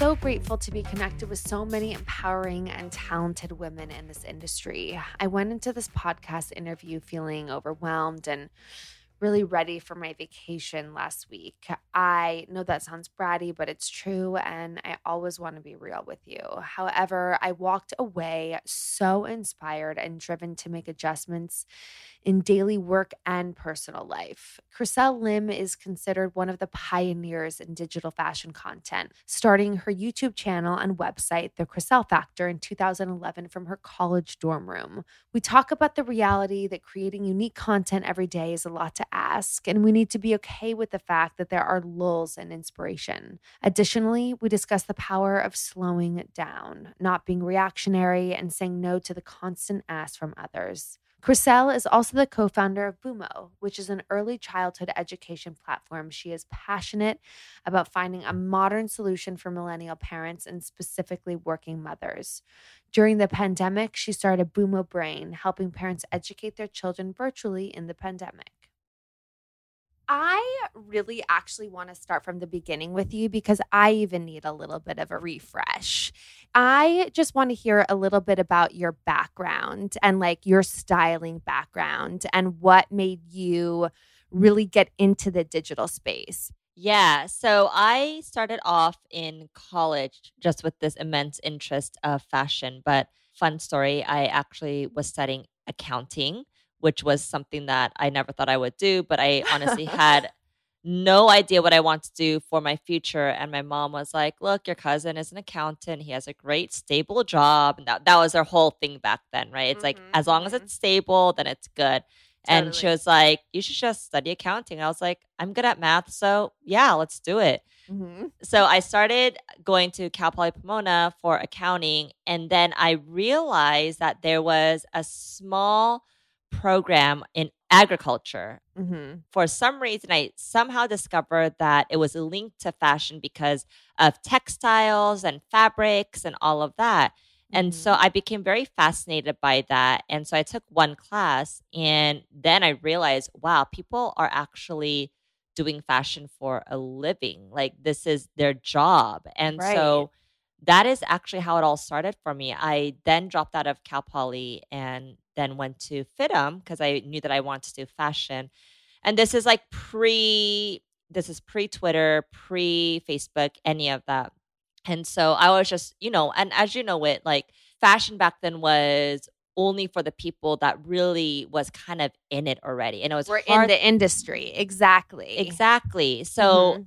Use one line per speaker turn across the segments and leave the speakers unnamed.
So grateful to be connected with so many empowering and talented women in this industry. I went into this podcast interview feeling overwhelmed and really ready for my vacation last week. I know that sounds bratty, but it's true. And I always want to be real with you. However, I walked away so inspired and driven to make adjustments in daily work and personal life. Chriselle Lim is considered one of the pioneers in digital fashion content, starting her YouTube channel and website, The Chriselle Factor, in 2011 from her college dorm room. We talk about the reality that creating unique content every day is a lot to ask, and we need to be okay with the fact that there are lulls in inspiration. Additionally, we discuss the power of slowing down, not being reactionary, and saying no to the constant ask from others. Chriselle is also the co founder of Bümo, which is an early childhood education platform. She is passionate about finding a modern solution for millennial parents and specifically working mothers. During the pandemic, she started Bümo Brain, helping parents educate their children virtually in the pandemic. I really actually want to start from the beginning with you because I even need a little bit of a refresh. I just want to hear a little bit about your background and like your styling background and what made you really get into the digital space.
Yeah. So I started off in college just with this immense interest of fashion. But fun story, I actually was studying accounting which was something that I never thought I would do, but I honestly had no idea what I want to do for my future. And my mom was like, Look, your cousin is an accountant. He has a great, stable job. And that, that was their whole thing back then, right? It's mm-hmm, like, as long as mm-hmm. it's stable, then it's good. Totally. And she was like, You should just study accounting. I was like, I'm good at math. So, yeah, let's do it. Mm-hmm. So, I started going to Cal Poly Pomona for accounting. And then I realized that there was a small program in agriculture. Mm-hmm. For some reason, I somehow discovered that it was linked to fashion because of textiles and fabrics and all of that. And mm-hmm. so I became very fascinated by that. And so I took one class, and then I realized wow, people are actually doing fashion for a living. Like, this is their job. And right. so that is actually how it all started for me. I then dropped out of Cal Poly and then went to FIDM because I knew that I wanted to do fashion. And this is like pre this is pre Twitter, pre Facebook, any of that. And so I was just, you know, and as you know it, like fashion back then was only for the people that really was kind of in it already. And it was
We're hard. in the industry. Exactly.
Exactly. So mm-hmm.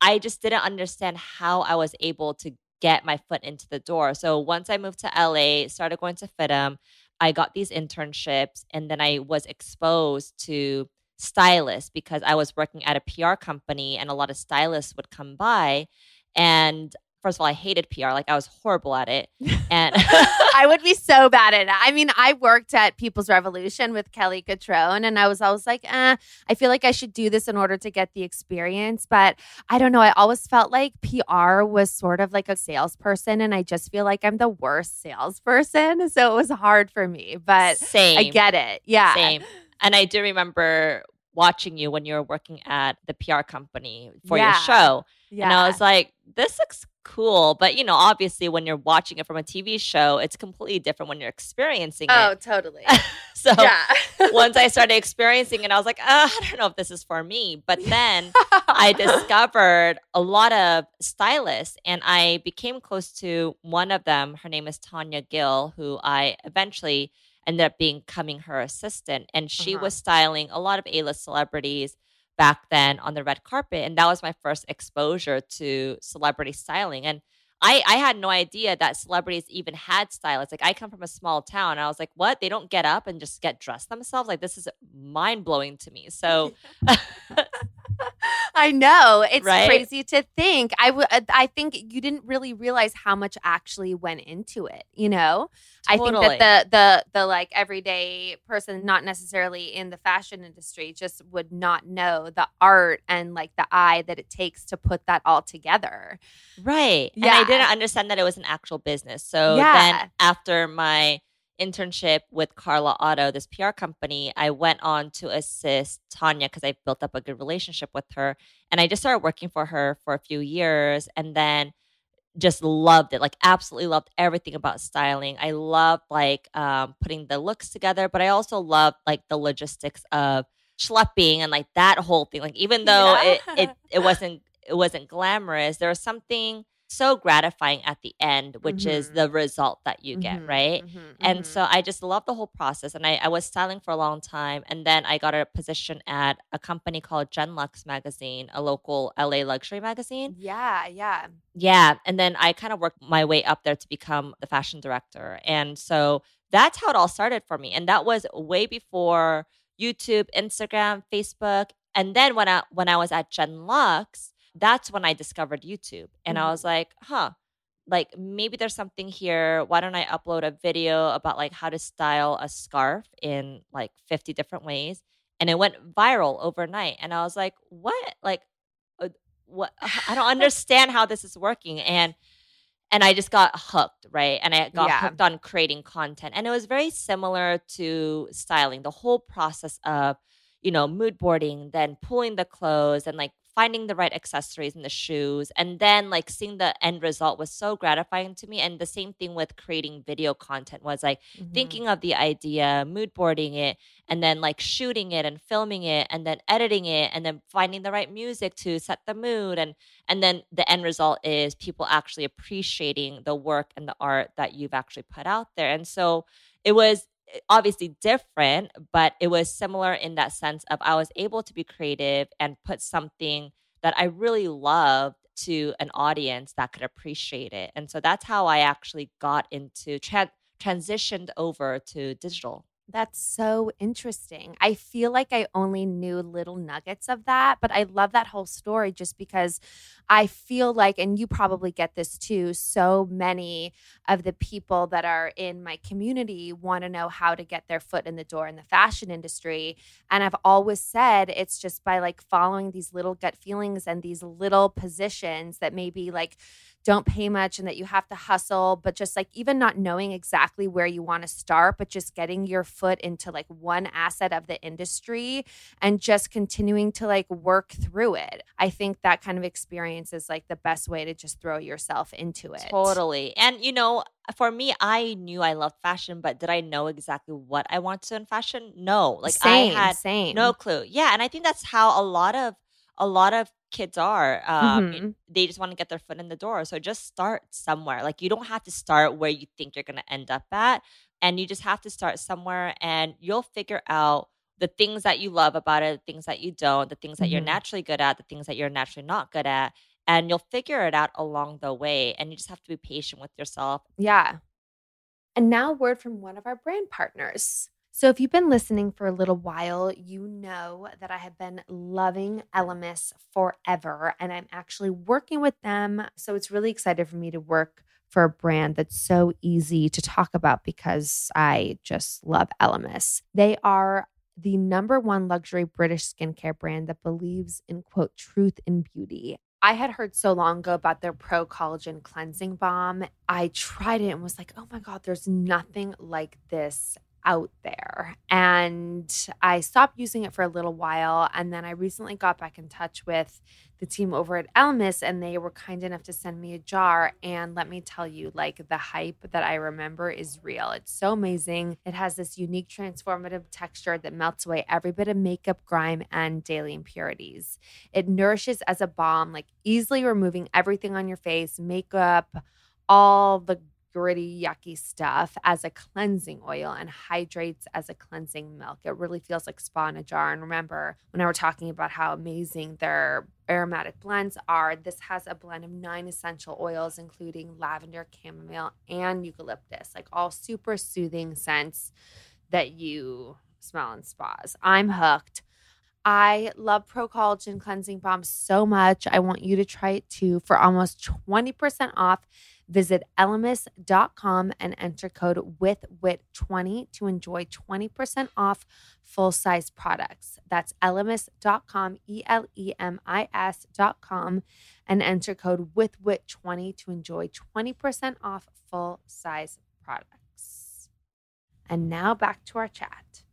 I just didn't understand how I was able to get my foot into the door. So once I moved to LA, started going to FIDM, I got these internships and then I was exposed to stylists because I was working at a PR company and a lot of stylists would come by. And first of all, I hated PR. Like I was horrible at it. And
I would be so bad at it. I mean, I worked at People's Revolution with Kelly Cutrone, and I was always like, eh, I feel like I should do this in order to get the experience. But I don't know. I always felt like PR was sort of like a salesperson, and I just feel like I'm the worst salesperson. So it was hard for me. But
same.
I get it. Yeah.
Same. And I do remember watching you when you were working at the PR company for
Yeah.
your show.
Yeah.
And I was like, this looks cool. But, you know, obviously when you're watching it from a TV show, it's completely different when you're experiencing
oh,
it.
Oh, totally.
So
yeah.
once I started experiencing it, I was like, uh, I don't know if this is for me. But then I discovered a lot of stylists and I became close to one of them. Her name is Tanya Gill, who I eventually ended up becoming her assistant. And she
Uh-huh.
was styling a lot of A list celebrities back then on the red carpet. And that was my first exposure to celebrity styling. And I, I had no idea that celebrities even had stylists. Like I come from a small town. And I was like, what? They don't get up and just get dressed themselves? Like this is mind blowing to me. So
I know it's
Right?
crazy to think. I would. Uh, I think you didn't really realize how much actually went into it. You know, I think that the the the like everyday person, not necessarily in the fashion industry, just would not know the art and like the eye that it takes to put that all together.
Right. And I didn't understand that it was an actual business. So
Yeah.
then after my internship with Karla Otto, this PR company, I went on to assist Tanya because I built up a good relationship with her. And I just started working for her for a few years and then just loved it. Like absolutely loved everything about styling. I loved like um, putting the looks together, but I also loved like the logistics of schlepping and like that whole thing. Like even though it, it it wasn't it wasn't glamorous, there was something so gratifying at the end, which is
Mhm.
the result that you get,
Mhm,
right?
mhm,
And
mhm.
so I just love the whole process. And I, I was styling for a long time. And then I got a position at a company called Genlux Magazine, a local LA luxury magazine.
yeah, yeah.
Yeah. And then I kind of worked my way up there to become the fashion director. And so that's how it all started for me. And that was way before YouTube, Instagram, Facebook. And then when I when I was at Genlux, that's when I discovered YouTube. And I was like, huh, like maybe there's something here. Why don't I upload a video about like how to style a scarf in like 50 different ways? And it went viral overnight. And I was like, what? Like uh, what I don't understand how this is working. And and I just got hooked, right? And I got
Yeah.
hooked on creating content. And it was very similar to styling, the whole process of, you know, mood boarding, then pulling the clothes and like finding the right accessories and the shoes. And then like seeing the end result was so gratifying to me. And the same thing with creating video content was like
Mhm.
thinking of the idea, mood boarding it, and then like shooting it and filming it and then editing it and then finding the right music to set the mood and and then the end result is people actually appreciating the work and the art that you've actually put out there. And so it was Eh, obviously different, but it was similar in that sense of I was able to be creative and put something that I really loved to an audience that could appreciate it. And so that's how I actually got into tran transitioned over to digital.
That's so interesting. I feel like I only knew little nuggets of that, but I love that whole story just because I feel like, and you probably get this too, so many of the people that are in my community want to know how to get their foot in the door in the fashion industry. And I've always said it's just by like following these little gut feelings and these little positions that maybe like don't pay much and that you have to hustle, but just like even not knowing exactly where you want to start, but just getting your foot into like one asset of the industry and just continuing to like work through it. I think that kind of experience is like the best way to just throw yourself into it.
Totally. And you know, for me, I knew I loved fashion, but did I know exactly what I wanted in fashion? No. Like
same,
I had
same.
no clue. Yeah, and I think that's how a lot of a lot of kids are. Um,
Mhm.
They just want to get their foot in the door. So just start somewhere. Like you don't have to start where you think you're going to end up at, and you just have to start somewhere, and you'll figure out the things that you love about it, the things that you don't, the things that you're
Mhm.
naturally good at, the things that you're naturally not good at, and you'll figure it out along the way. And you just have to be patient with yourself.
Yeah. And now, word from one of our brand partners. So, if you've been listening for a little while, you know that I have been loving Elemis forever, and I'm actually working with them. So, it's really excited for me to work for a brand that's so easy to talk about because I just love Elemis. They are the number one luxury British skincare brand that believes in quote truth in beauty. I had heard so long ago about their Pro Collagen Cleansing Balm. I tried it and was like, oh my God, there's nothing like this out there. And I stopped using it for a little while. And then I recently got back in touch with the team over at Elemis, and they were kind enough to send me a jar. And let me tell you, like the hype that I remember is real. It's so amazing. It has this unique transformative texture that melts away every bit of makeup, grime, and daily impurities. It nourishes as a balm, like easily removing everything on your face, makeup, all the gritty, yucky stuff as a cleansing oil and hydrates as a cleansing milk. It really feels like spa in a jar. And remember, when I were talking about how amazing their aromatic blends are, this has a blend of nine essential oils, including lavender, chamomile, and eucalyptus, like all super soothing scents that you smell in spas. I'm hooked. I love Pro Collagen Cleansing Balm so much. I want you to try it too for almost 20% off Visit elemis.com and enter code WITHWIT20 to enjoy 20% off full size products. That's elemis.com, E L E M I S.com, and enter code WITHWIT20 to enjoy 20% off full size products. And now back to our chat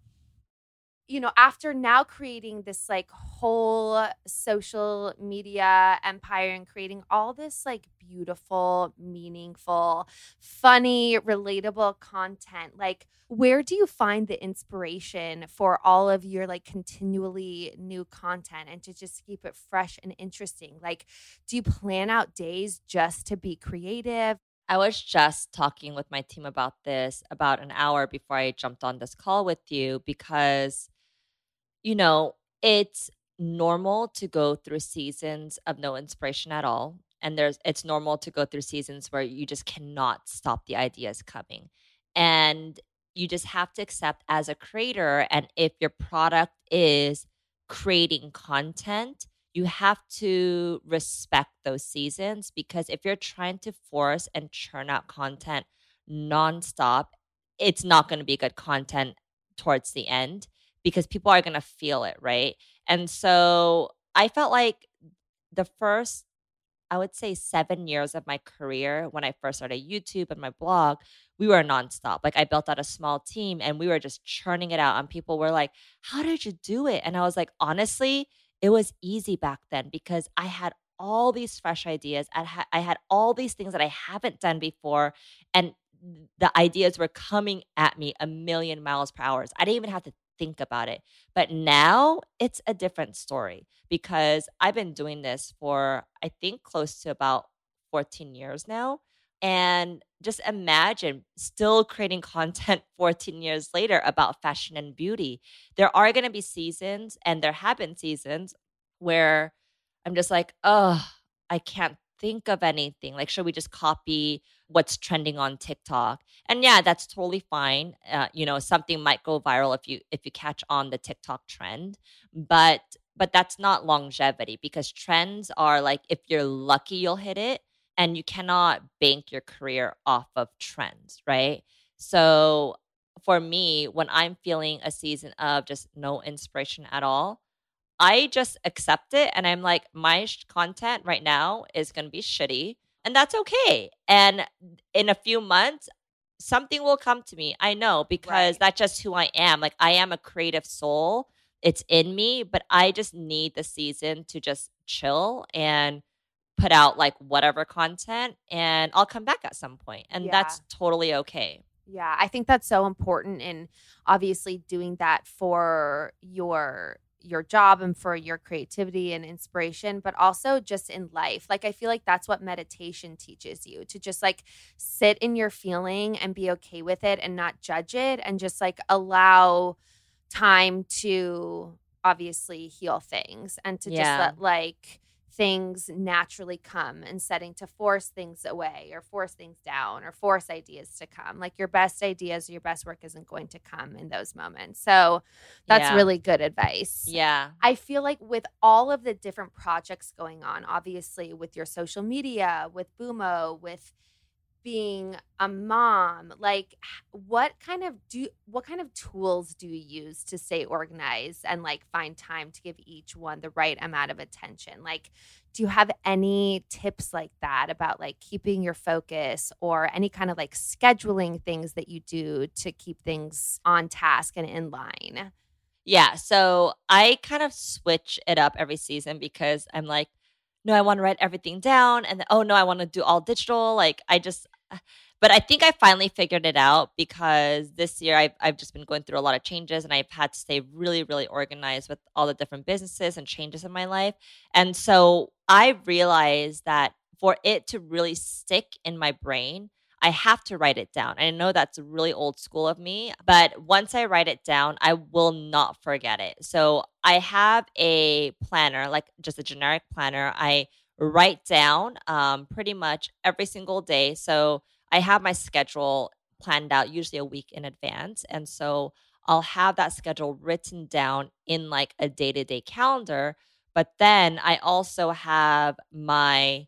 you know, after now creating this like whole social media empire and creating all this like beautiful, meaningful, funny, relatable content, like where do you find the inspiration for all of your like continually new content and to just keep it fresh and interesting? Like, do you plan out days just to be creative?
I was just talking with my team about this about an hour before I jumped on this call with you because you know, it's normal to go through seasons of no inspiration at all. And there's it's normal to go through seasons where you just cannot stop the ideas coming. And you just have to accept as a creator and if your product is creating content, you have to respect those seasons because if you're trying to force and churn out content nonstop, it's not going to be good content towards the end because people are going to feel it, right? And so I felt like the first, I would say, seven years of my career when I first started YouTube and my blog, we were nonstop. Like I built out a small team and we were just churning it out. And people were like, How did you do it? And I was like, Honestly, it was easy back then because I had all these fresh ideas. I had, I had all these things that I haven't done before. And the ideas were coming at me a million miles per hour. I didn't even have to think about it. But now it's a different story because I've been doing this for, I think, close to about 14 years now. And just imagine still creating content 14 years later about fashion and beauty. There are going to be seasons, and there have been seasons where I'm just like, oh, I can't think of anything. Like, should we just copy what's trending on TikTok? And yeah, that's totally fine. Uh, you know, something might go viral if you if you catch on the TikTok trend, but but that's not longevity because trends are like if you're lucky, you'll hit it, and you cannot bank your career off of trends, right? So for me, when I'm feeling a season of just no inspiration at all, I just accept it and I'm like, my content right now is going to be shitty and that's okay. And in a few months, something will come to me. I know because right. that's just who I am. Like, I am a creative soul, it's in me, but I just need the season to just chill and put out like whatever content and I'll come back at some point and yeah. that's totally okay.
Yeah, I think that's so important and obviously doing that for your your job and for your creativity and inspiration, but also just in life. Like, I feel like that's what meditation teaches you to just like sit in your feeling and be okay with it and not judge it and just like allow time to obviously heal things and to yeah. just let like things naturally come and setting to force things away or force things down or force ideas to come. Like your best ideas, your best work isn't going to come in those moments. So that's
Yeah.
really good advice.
Yeah.
I feel like with all of the different projects going on, obviously with your social media, with Bümo, with being a mom, like what kind of do what kind of tools do you use to stay organized and like find time to give each one the right amount of attention? Like do you have any tips like that about like keeping your focus or any kind of like scheduling things that you do to keep things on task and in line?
Yeah. So I kind of switch it up every season because I'm like, no, I want to write everything down. And then, oh, no, I want to do all digital. Like, I just, but I think I finally figured it out because this year I've, I've just been going through a lot of changes and I've had to stay really, really organized with all the different businesses and changes in my life. And so I realized that for it to really stick in my brain, I have to write it down. I know that's really old school of me, but once I write it down, I will not forget it. So I have a planner, like just a generic planner. I write down um, pretty much every single day. So I have my schedule planned out usually a week in advance. And so I'll have that schedule written down in like a day to day calendar. But then I also have my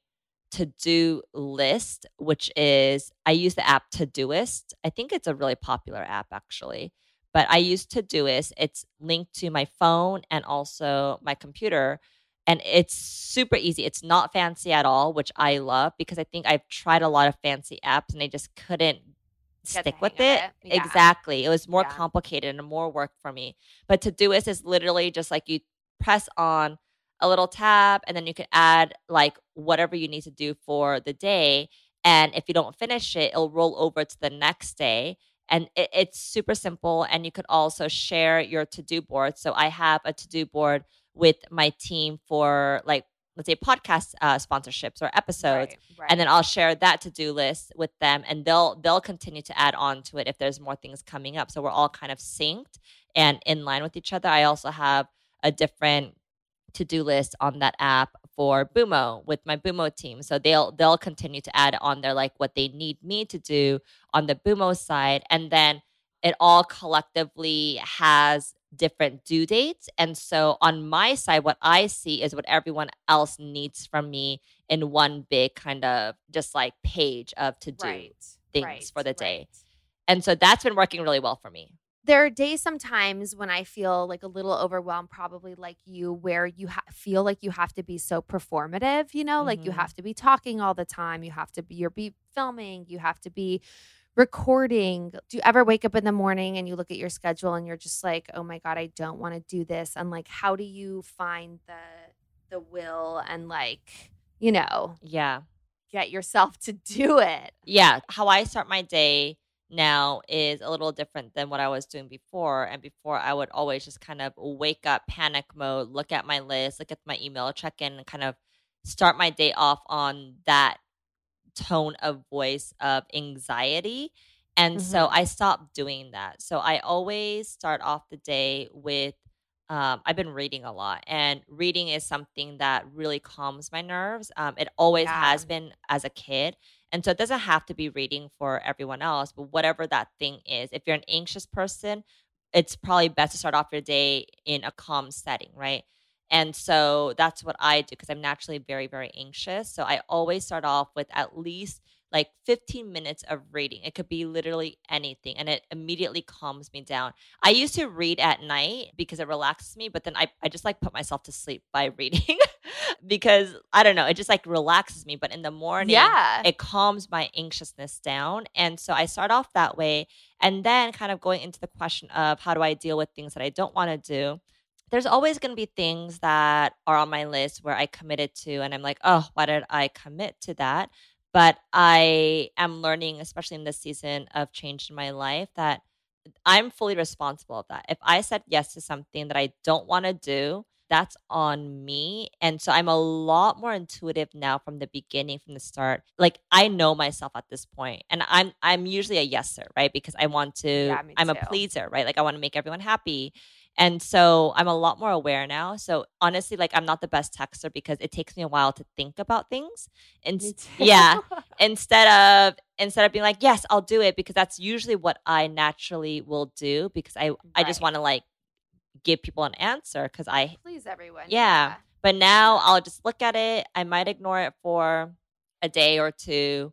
to do list, which is I use the app Todoist. I think it's a really popular app actually, but I use Todoist. It's linked to my phone and also my computer. And it's super easy. It's not fancy at all, which I love because I think I've tried a lot of fancy apps and I just couldn't
Get
stick with it.
it. Yeah.
Exactly. It was more
Yeah.
complicated and more work for me. But Todoist is literally just like you press on a little tab and then you can add like whatever you need to do for the day. And if you don't finish it, it'll roll over to the next day. And it, it's super simple. And you could also share your to do board. So I have a to do board with my team for like, let's say podcast uh, sponsorships or episodes
Right, right.
and then I'll share that to do list with them, and they'll they'll continue to add on to it if there's more things coming up. So we're all kind of synced and in line with each other. I also have a different to do list on that app for Bümo with my Bümo team. So they'll they'll continue to add on there like what they need me to do on the Bümo side, and then it all collectively has different due dates. And so on my side, what I see is what everyone else needs from me in one big kind of just like page of to do
right,
things
right,
for the day.
right.
And so that's been working really well for me.
there are days sometimes when I feel like a little overwhelmed, probably like you, where you ha- feel like you have to be so performative. You know, like you
Mhm.
have to be talking all the time. You have to be you're be filming. You have to be recording. Do you ever wake up in the morning and you look at your schedule and you're just like, oh my god, I don't want to do this? And like, how do you find the the will and like you know
Yeah.
get yourself to do it?
Yeah. How I start my day now is a little different than what I was doing before. And before, I would always just kind of wake up, panic mode, look at my list, look at my email, check in, and kind of start my day off on that tone of voice of anxiety. And so I stopped doing that. So I always start off the day with um, I've been reading a lot, and reading is something that really calms my nerves. Um, it always
Yeah.
has been as a kid. And so it doesn't have to be reading for everyone else, but whatever that thing is, if you're an anxious person, it's probably best to start off your day in a calm setting, right? And so that's what I do because I'm naturally very, very anxious. So I always start off with at least like 15 minutes of reading. It could be literally anything, and it immediately calms me down. I used to read at night because it relaxes me, but then I, I just like put myself to sleep by reading because I don't know, it just like relaxes me. But in the morning,
Yeah.
it calms my anxiousness down. And so I start off that way. And then kind of going into the question of how do I deal with things that I don't want to do? There's always going to be things that are on my list where I committed to, and I'm like, oh, why did I commit to that? But I am learning, especially in this season of change in my life, that I'm fully responsible of that. If I said yes to something that I don't want to do, that's on me. And so I'm a lot more intuitive now from the beginning, from the start. Like I know myself at this point. And I'm I'm usually a yeser, right? Because I want to
Yeah,
I'm a pleaser, right? Like I want to make everyone happy. And so I'm a lot more aware now. So honestly, like I'm not the best texter because it takes me a while to think about things. And yeah, instead of instead of being like, yes, I'll do it because that's usually what I naturally will do because I I just want to like give people an answer because I
Please everyone.
yeah. But now I'll just look at it. I might ignore it for a day or two,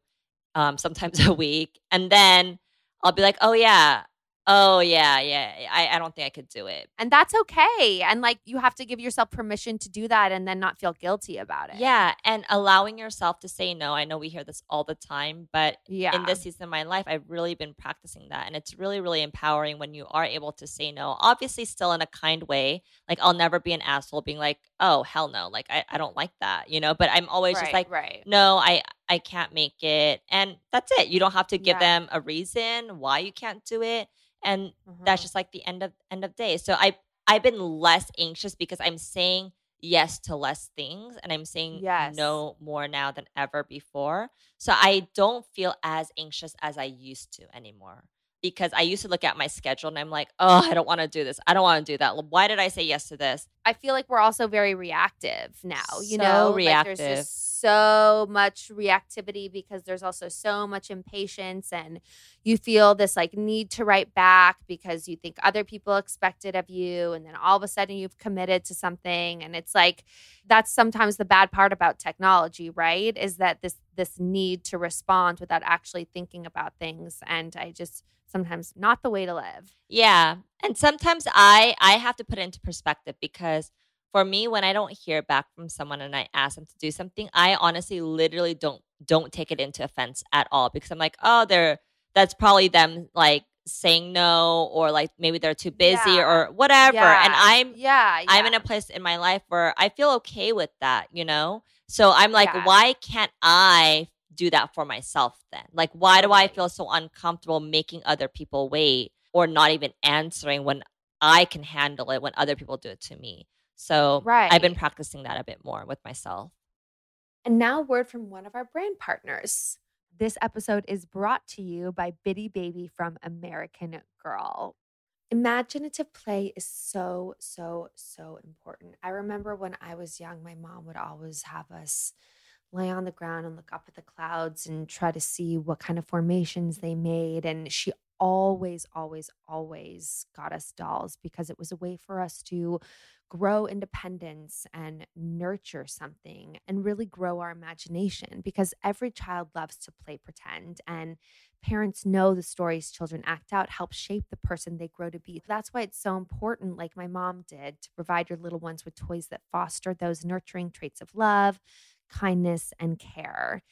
um, sometimes a week, and then I'll be like, "Oh yeah, oh yeah, yeah. I, I don't think I could do it."
And that's okay. And like you have to give yourself permission to do that and then not feel guilty about it.
Yeah, and allowing yourself to say no. I know we hear this all the time, but
Yeah.
in this season of my life, I've really been practicing that. And it's really, really empowering when you are able to say no. Obviously, still in a kind way. Like, I'll never be an asshole being like, oh, hell no. Like, I, I don't like that, you know? But I'm always just like,
right.
no, I, I can't make it. And that's it. You don't have to give
Yeah.
them a reason why you can't do it. And that's
Mhm.
just like the end of end of day. So I I've been less anxious because I'm saying yes to less things and I'm saying
Yes.
no more now than ever before. So I don't feel as anxious as I used to anymore. Because I used to look at my schedule and I'm like, oh, I don't want to do this. I don't want to do that. Why did I say yes to this?
I feel like we're also very reactive now, you
So
know? Like
reactive.
just so much reactivity because there's also so much impatience and you feel this like need to write back because you think other people expect it of you and then all of a sudden you've committed to something and it's like that's sometimes the bad part about technology, right? Is that this this need to respond without actually thinking about things and I just sometimes not the way to live.
Yeah. And sometimes I I have to put it into perspective because for me when I don't hear back from someone and I ask them to do something, I honestly literally don't don't take it into offense at all because I'm like, "Oh, they're that's probably them like saying no or like maybe they're too busy
Yeah.
or whatever." And I'm
yeah,
I'm in a place in my life where I feel okay with that, you know? So I'm like,
Yeah.
why can't I do that for myself then? Like, why do I feel so uncomfortable making other people wait or not even answering when I can handle it when other people do it to me? So I've been practicing that a bit more with myself.
And now, word from one of our brand partners. This episode is brought to you by Bitty Baby from American Girl. Imaginative play is so, so, so important. I remember when I was young, my mom would always have us lay on the ground and look up at the clouds and try to see what kind of formations they made. And she always, always, always got us dolls because it was a way for us to grow independence and nurture something and really grow our imagination because every child loves to play pretend and parents know the stories children act out help shape the person they grow to be. That's why it's so important like my mom did to provide your little ones with toys that foster those nurturing traits of love kindness and care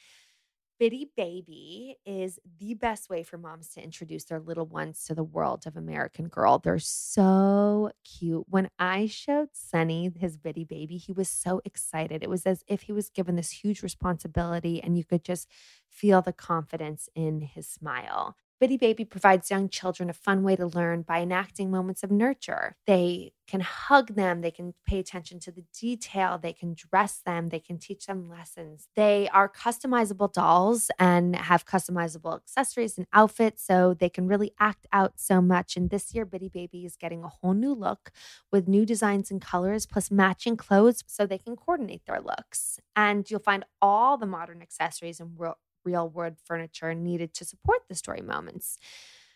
Bitty Baby is the best way for moms to introduce their little ones to the world of American Girl. They're so cute. When I showed Sunny his Bitty Baby, he was so excited. It was as if he was given this huge responsibility, and you could just feel the confidence in his smile. Bitty Baby provides young children a fun way to learn by enacting moments of nurture. They can hug them, they can pay attention to the detail, they can dress them, they can teach them lessons. They are customizable dolls and have customizable accessories and outfits, so they can really act out so much. And this year, Bitty Baby is getting a whole new look with new designs and colors, plus matching clothes so they can coordinate their looks. And you'll find all the modern accessories and real real furniture needed to support the story moments.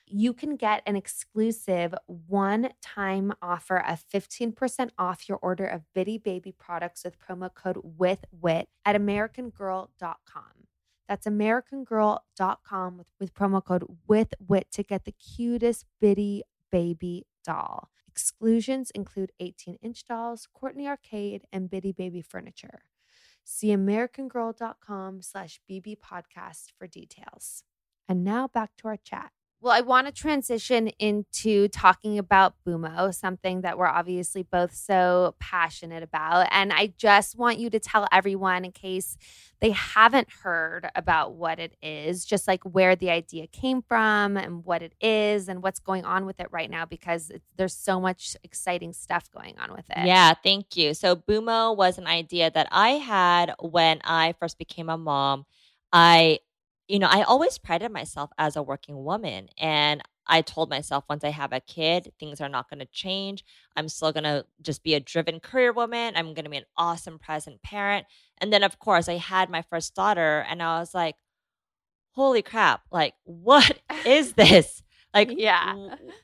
You can get an exclusive one time offer of 15% off your order of Bitty Baby products with promo code WITHWIT at AmericanGirl.com. That's AmericanGirl.com with, with promo code WITHWIT to get the cutest Bitty Baby doll. Exclusions include 18 inch dolls, Courtney Arcade, and Bitty Baby furniture. See AmericanGirl.com slash BB podcast for details. And now back to our chat. Well, I want to transition into talking about Bümo, something that we're obviously both so passionate about. And I just want you to tell everyone, in case they haven't heard about what it is, just like where the idea came from and what it is and what's going on with it right now, because there's so much exciting stuff going on with it.
Yeah, thank you. So Bümo was an idea that I had when I first became a mom. I you know, I always prided myself as a working woman and I told myself once I have a kid, things are not going to change. I'm still going to just be a driven career woman. I'm going to be an awesome present parent. And then, of course, I had my first daughter, and I was like, holy crap, like, what is this? Like,
yeah.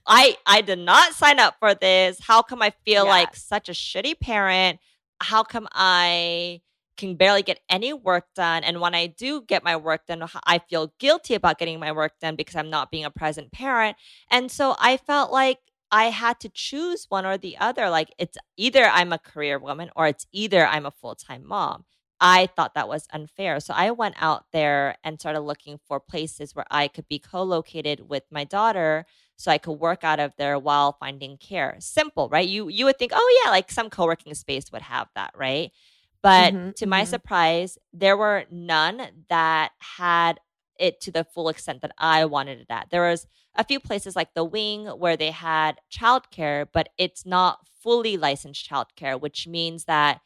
I I did not sign up for this. How come I feel
Yeah.
like such a shitty parent? How come I can barely get any work done? And when I do get my work done, I feel guilty about getting my work done because I'm not being a present parent. And so I felt like I had to choose one or the other. Like it's either I'm a career woman or it's either I'm a full time mom. I thought that was unfair. So I went out there and started looking for places where I could be co located with my daughter so I could work out of there while finding care. Simple, right? You you would think, oh yeah, like some co-working space would have that, right? But
Mhm,
to my
mhm.
surprise, there were none that had it to the full extent that I wanted it at. There was a few places like the wing where they had childcare, but it's not fully licensed childcare, which means that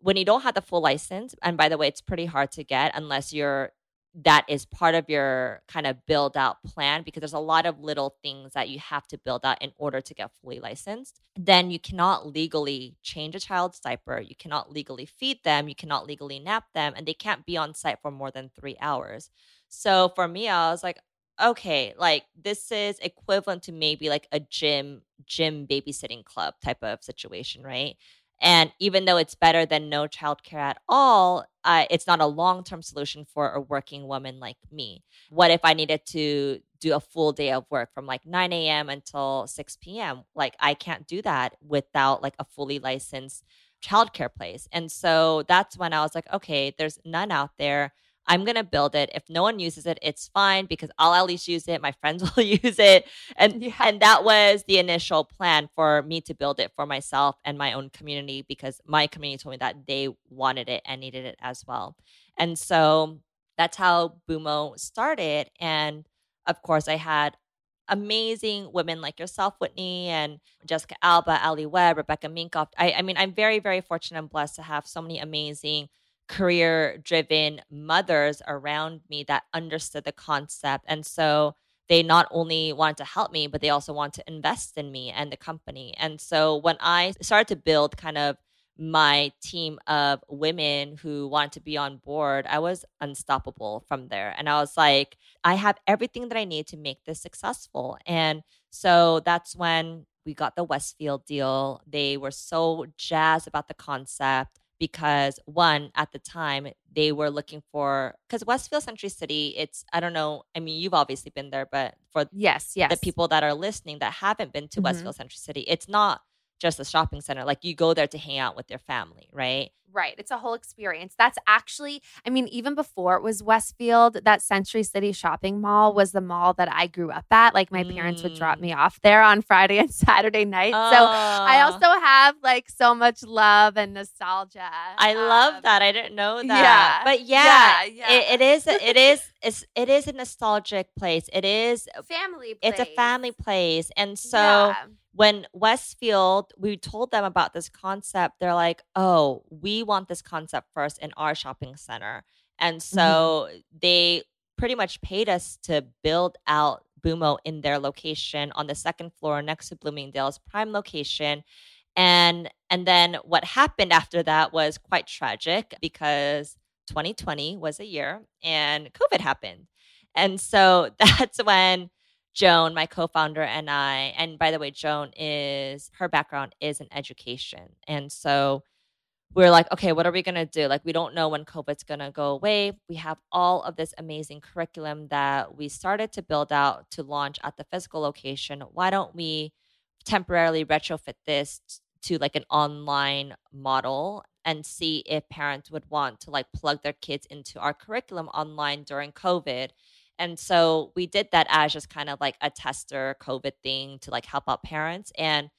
when you don't have the full license, and by the way, it's pretty hard to get unless you're that is part of your kind of build out plan because there's a lot of little things that you have to build out in order to get fully licensed. Then you cannot legally change a child's diaper, you cannot legally feed them, you cannot legally nap them, and they can't be on site for more than three hours. So for me, I was like, okay, like this is equivalent to maybe like a gym gym babysitting club type of situation, right? And even though it's better than no childcare at all, uh, it's not a long term solution for a working woman like me. What if I needed to do a full day of work from like 9 a.m. until 6 p.m.? Like, I can't do that without like a fully licensed childcare place. And so that's when I was like, okay, there's none out there. I'm going to build it. If no one uses it, it's fine because I'll at least use it. My friends will use it. And
Yeah.
and that was the initial plan for me to build it for myself and my own community because my community told me that they wanted it and needed it as well. And so that's how Bümo started. And of course, I had amazing women like yourself, Whitney, and Jessica Alba, Alli Webb, Rebecca Minkoff. I, I mean, I'm very, very fortunate and blessed to have so many amazing career driven mothers around me that understood the concept. And so they not only wanted to help me, but they also wanted to invest in me and the company. And so when I started to build kind of my team of women who wanted to be on board, I was unstoppable from there. And I was like, I have everything that I need to make this successful. And so that's when we got the Westfield deal. They were so jazzed about the concept because one at the time they were looking for because Westfield Century City it's I don't know I mean you've obviously been there but for
Yes, yes.
the people that are listening that haven't been to
Mhm.
Westfield Century City it's not just a shopping center like you go there to hang out with your family right
Right. It's a whole experience. That's actually, I mean, even before it was Westfield, that Century City shopping mall was the mall that I grew up at. Like my parents would drop
Mm.
me off there on Friday and Saturday night. So I
Oh,
also have like so much love and nostalgia.
I love
Um,
that I didn't know that
yeah.
but yeah,
Yeah, yeah.
It, it is it is it's, it is a nostalgic place it is
Family
it's a family place and so
Yeah.
When Westfield, we told them about this concept, they're like, oh, we want this concept first in our shopping center. And mm-hmm. so they pretty much paid us to build out Bümo in their location on the second floor next to Bloomingdale's prime location. And and then what happened after that was quite tragic because 2020 was a year and COVID happened. And so that's when Joan, my co-founder, and I, and by the way, Joan is her background is in education. And so we're like, okay, what are we gonna do? Like, we don't know when COVID's gonna go away. We have all of this amazing curriculum that we started to build out to launch at the physical location. Why don't we temporarily retrofit this to like an online model and see if parents would want to like plug their kids into our curriculum online during COVID? And so we did that as just kind of like a tester COVID thing to like help out parents. And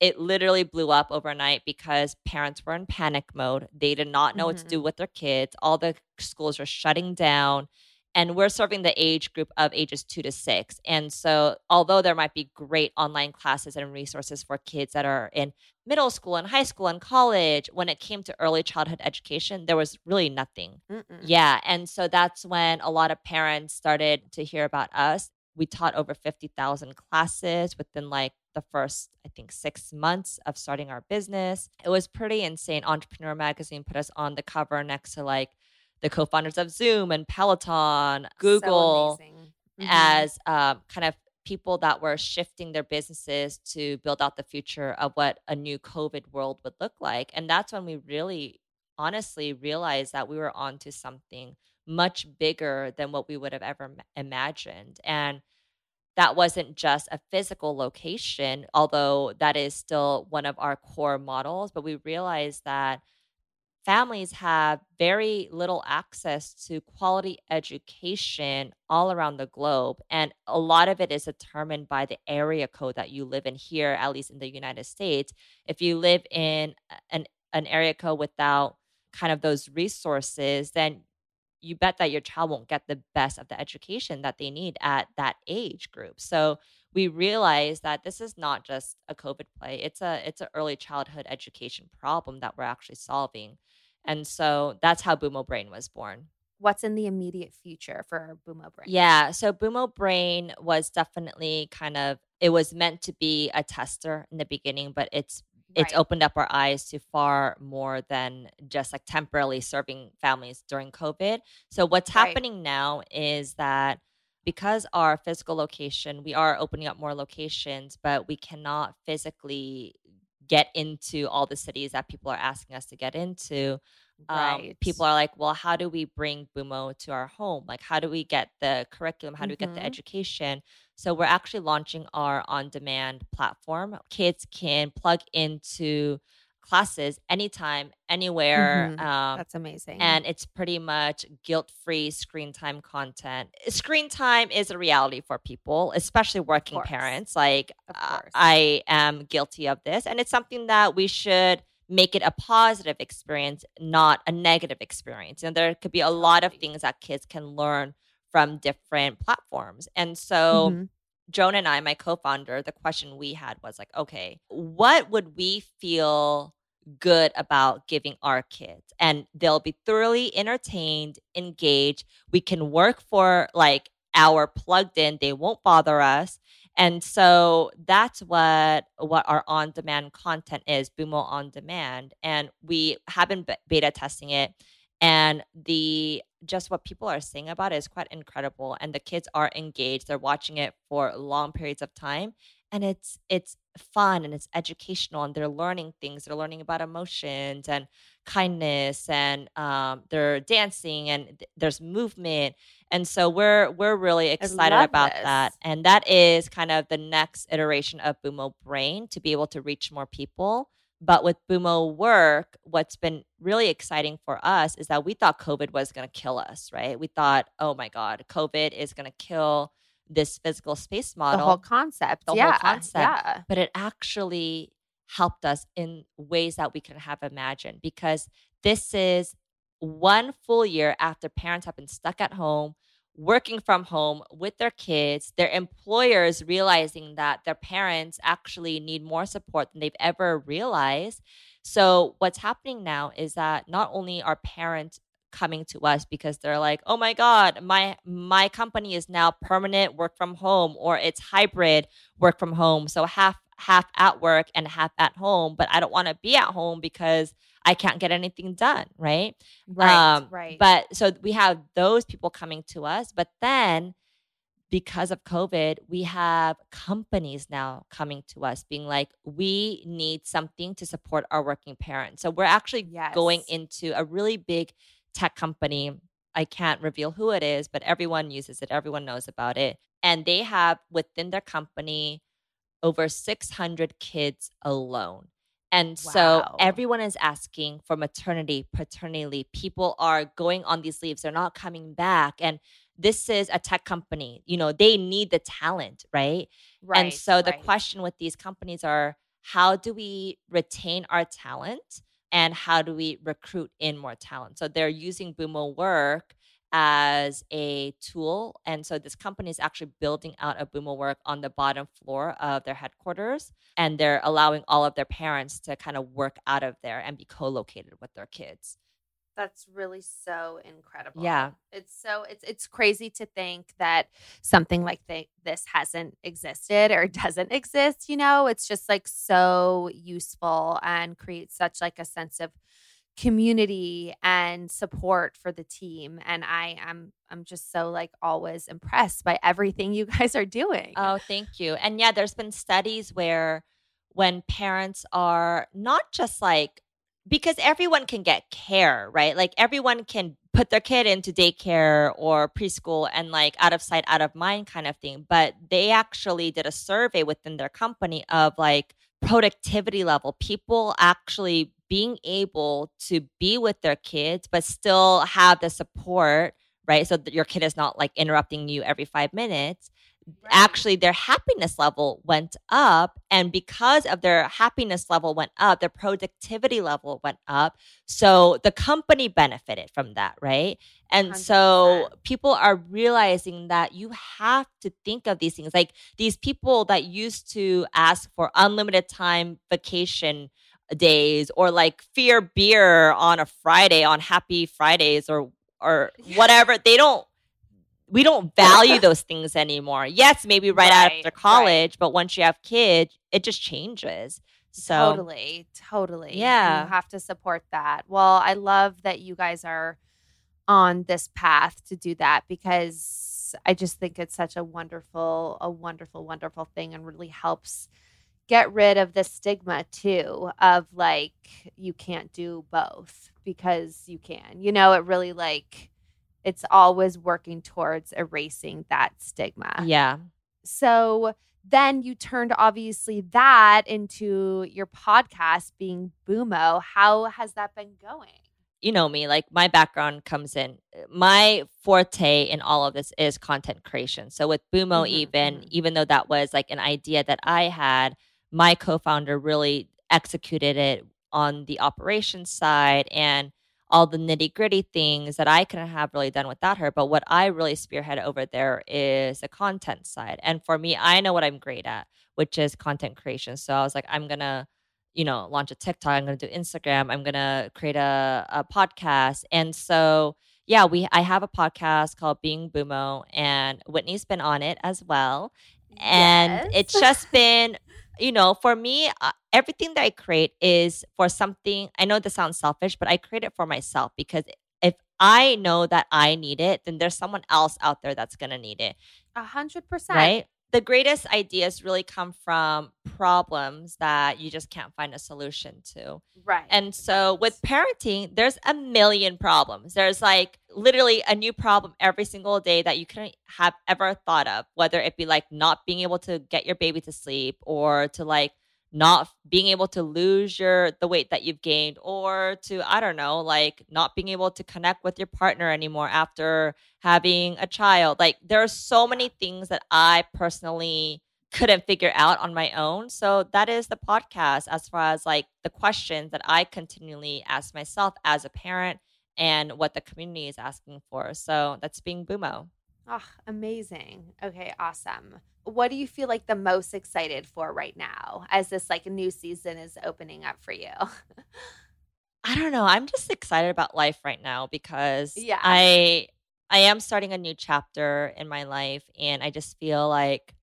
it literally blew up overnight because parents were in panic mode. They did not know what to do mm-hmm. with their kids. All the schools were shutting down. And we're serving the age group of ages two to six. And so, although there might be great online classes and resources for kids that are in middle school and high school and college, when it came to early childhood education, there was really nothing.
Mm-mm.
Yeah. And so that's when a lot of parents started to hear about us. we taught over 50,000 classes within like the first, I think, six months of starting our business. It was pretty insane. Entrepreneur Magazine put us on the cover next to like the co founders of Zoom and Peloton, Google,
So mm-hmm.
as um, kind of people that were shifting their businesses to build out the future of what a new COVID world would look like. And that's when we really honestly realized that we were onto something much bigger than what we would have ever imagined. And that wasn't just a physical location, although that is still one of our core models, but we realized that families have very little access to quality education all around the globe. And a lot of it is determined by the area code that you live in here, at least in the United States. If you live in an, an area code without kind of those resources, then you bet that your child won't get the best of the education that they need at that age group. So we realize that this is not just a COVID play. It's a it's an early childhood education problem that we're actually solving. And so that's how Bümo Brain was born.
What's in the immediate future for Bümo Brain?
Yeah. So Bümo Brain was definitely kind of it was meant to be a tester in the beginning, but it's it's
Right.
opened up our eyes to far more than just like temporarily serving families during COVID. So what's
Right.
happening now is that because our physical location, we are opening up more locations, but we cannot physically get into all the cities that people are asking us to get into. Um, people are like, well, how do we bring Bümo to our home? Like, how do we get the curriculum? How do we get the
Mhm.
education? So, we're actually launching our on demand platform. Kids can plug into classes anytime, anywhere.
Mhm.
Um,
That's amazing.
and it's pretty much guilt free screen time content. Screen time is a reality for people, especially working parents. Like,
Of
uh. I am guilty of this. And it's something that we should make it a positive experience, not a negative experience. And there could be a lot of things that kids can learn from different platforms. And so,
Mhm.
Joan and I, my co founder, the question we had was like, okay, what would we feel good about giving our kids? And they'll be thoroughly entertained, engaged. We can work for like our plugged in, they won't bother us. And so that's what what our on demand content is, Bümo on demand. And we have been beta testing it. And the just what people are saying about it is quite incredible. And the kids are engaged. They're watching it for long periods of time. And it's it's fun and it's educational and they're learning things. They're learning about emotions and kindness and um, they're dancing and th- there's movement. And so we're we're really excited about
this.
that. And that is kind of the next iteration of Bümo Brain to be able to reach more people. But with Bümo Work, what's been really exciting for us is that we thought COVID was going to kill us, right? We thought, oh my God, COVID is going to kill this physical space model.
the whole concept.
the whole concept.
Yeah.
but it actually helped us in ways that we couldn't have imagined because this is one full year after parents have been stuck at home working from home with their kids their employers realizing that their parents actually need more support than they've ever realized so what's happening now is that not only are parents coming to us because they're like oh my god my my company is now permanent work from home or it's hybrid work from home so half half at work and half at home but i don't want to be at home because i can't get anything done right
Right.
um,
right.
But so we have those people coming to us, but then because of COVID, we have companies now coming to us being like, we need something to support our working parents. So we're actually going into a really big tech company. I can't reveal who it is, but everyone uses it, everyone knows about it. And they have within their company over 600 kids alone. And so everyone is asking for maternity, paternity leave. People are going on these leaves, they're not coming back. And this is a tech company. You know, they need the talent, right?
right.
and so the
right.
question with these companies are how do we retain our talent and how do we recruit in more talent? So they're using Bümo Work as a tool. And so this company is actually building out a Bümo Work on the bottom floor of their headquarters. And they're allowing all of their parents to kind of work out of there and be co located with their kids.
That's really so incredible.
Yeah.
It's so it's it's crazy to think that something like th- this hasn't existed or doesn't exist, you know? It's just like so useful and creates such like a sense of community and support for the team and I am I'm just so like always impressed by everything you guys are doing.
Oh, thank you. And yeah, there's been studies where when parents are not just like because everyone can get care, right? Like everyone can put their kid into daycare or preschool and like out of sight, out of mind kind of thing. But they actually did a survey within their company of like productivity level, people actually being able to be with their kids, but still have the support, right? So that your kid is not like interrupting you every five minutes right. actually their happiness level went up and because of their happiness level went up their productivity level went up so the company benefited from that right and 100%. so people are realizing that you have to think of these things like these people that used to ask for unlimited time vacation days or like fear beer on a Friday on happy Fridays or or whatever they don't we don't value those things anymore. Yes, maybe right, right after college, right. but once you have kids, it just changes. So
totally, totally.
Yeah.
You have to support that. Well, I love that you guys are on this path to do that because I just think it's such a wonderful, a wonderful, wonderful thing and really helps get rid of the stigma too of like you can't do both because you can. You know, it really like it's always working towards erasing that stigma.
Yeah.
So then you turned obviously that into your podcast being Bümo. How has that been going?
You know me, like my background comes in. My forte in all of this is content creation. So with Bümo, mm-hmm, even mm-hmm. even though that was like an idea that I had, my co-founder really executed it on the operations side and all the nitty gritty things that I couldn't have really done without her. But what I really spearhead over there is the content side. And for me, I know what I'm great at, which is content creation. So I was like, I'm going to, you know, launch a TikTok. I'm going to do Instagram. I'm going to create a, a podcast. And so, yeah, we I have a podcast called Being Bümo, and Whitney's been on it as well. And yes. it's just been you know, for me, uh, everything that I create is for something. I know this sounds selfish, but I create it for myself because if I know that I need it, then there's someone else out there that's going to need it.
A hundred percent.
Right the greatest ideas really come from problems that you just can't find a solution to.
Right.
And so with parenting, there's a million problems. There's like literally a new problem every single day that you couldn't have ever thought of, whether it be like not being able to get your baby to sleep or to like not being able to lose your the weight that you've gained or to i don't know like not being able to connect with your partner anymore after having a child. Like there are so many things that i personally couldn't figure out on my own. So that is the podcast as far as like the questions that i continually ask myself as a parent and what the community is asking for. So that's being Bümo
Oh, amazing. Okay, awesome. What do you feel like the most excited for right now as this like new season is opening up for you?
I don't know. I'm just excited about life right now because
yeah.
I I am starting a new chapter in my life and I just feel like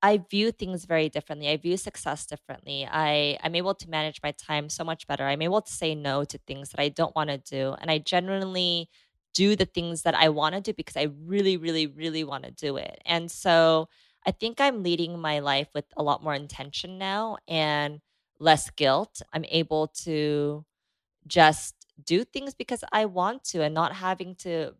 I view things very differently. I view success differently. I I'm able to manage my time so much better. I'm able to say no to things that I don't want to do and I genuinely do the things that I want to do because I really, really, really want to do it. And so I think I'm leading my life with a lot more intention now and less guilt. I'm able to just do things because I want to and not having to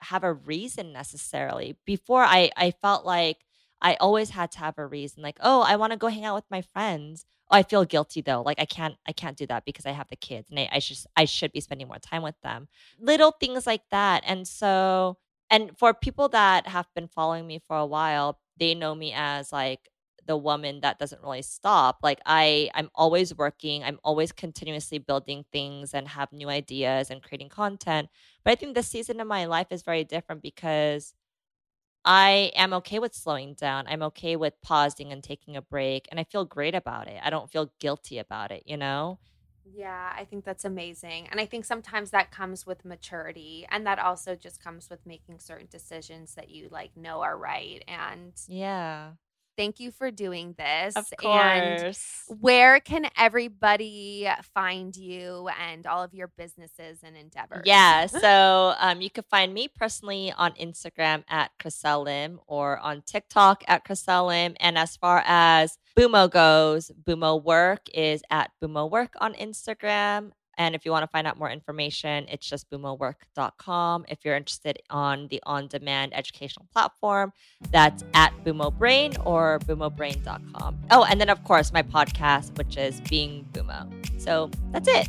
have a reason necessarily. Before I I felt like I always had to have a reason like, "Oh, I want to go hang out with my friends." I feel guilty though. Like I can't I can't do that because I have the kids and I, I should I should be spending more time with them. Little things like that. And so and for people that have been following me for a while, they know me as like the woman that doesn't really stop. Like I I'm always working. I'm always continuously building things and have new ideas and creating content. But I think this season of my life is very different because I am okay with slowing down. I'm okay with pausing and taking a break. And I feel great about it. I don't feel guilty about it, you know?
Yeah, I think that's amazing. And I think sometimes that comes with maturity and that also just comes with making certain decisions that you like know are right. And
Yeah.
Thank you for doing this.
Of
And
course.
where can everybody find you and all of your businesses and endeavors?
Yeah. So um, you can find me personally on Instagram at Chriselle or on TikTok at Chriselle And as far as Bümo goes, Bümo Work is at Bümo Work on Instagram. And if you want to find out more information, it's just boomowork.com. If you're interested on the on-demand educational platform, that's at Bümo Brain or boomobrain.com. Oh, and then of course my podcast, which is Being Bümo. So that's it.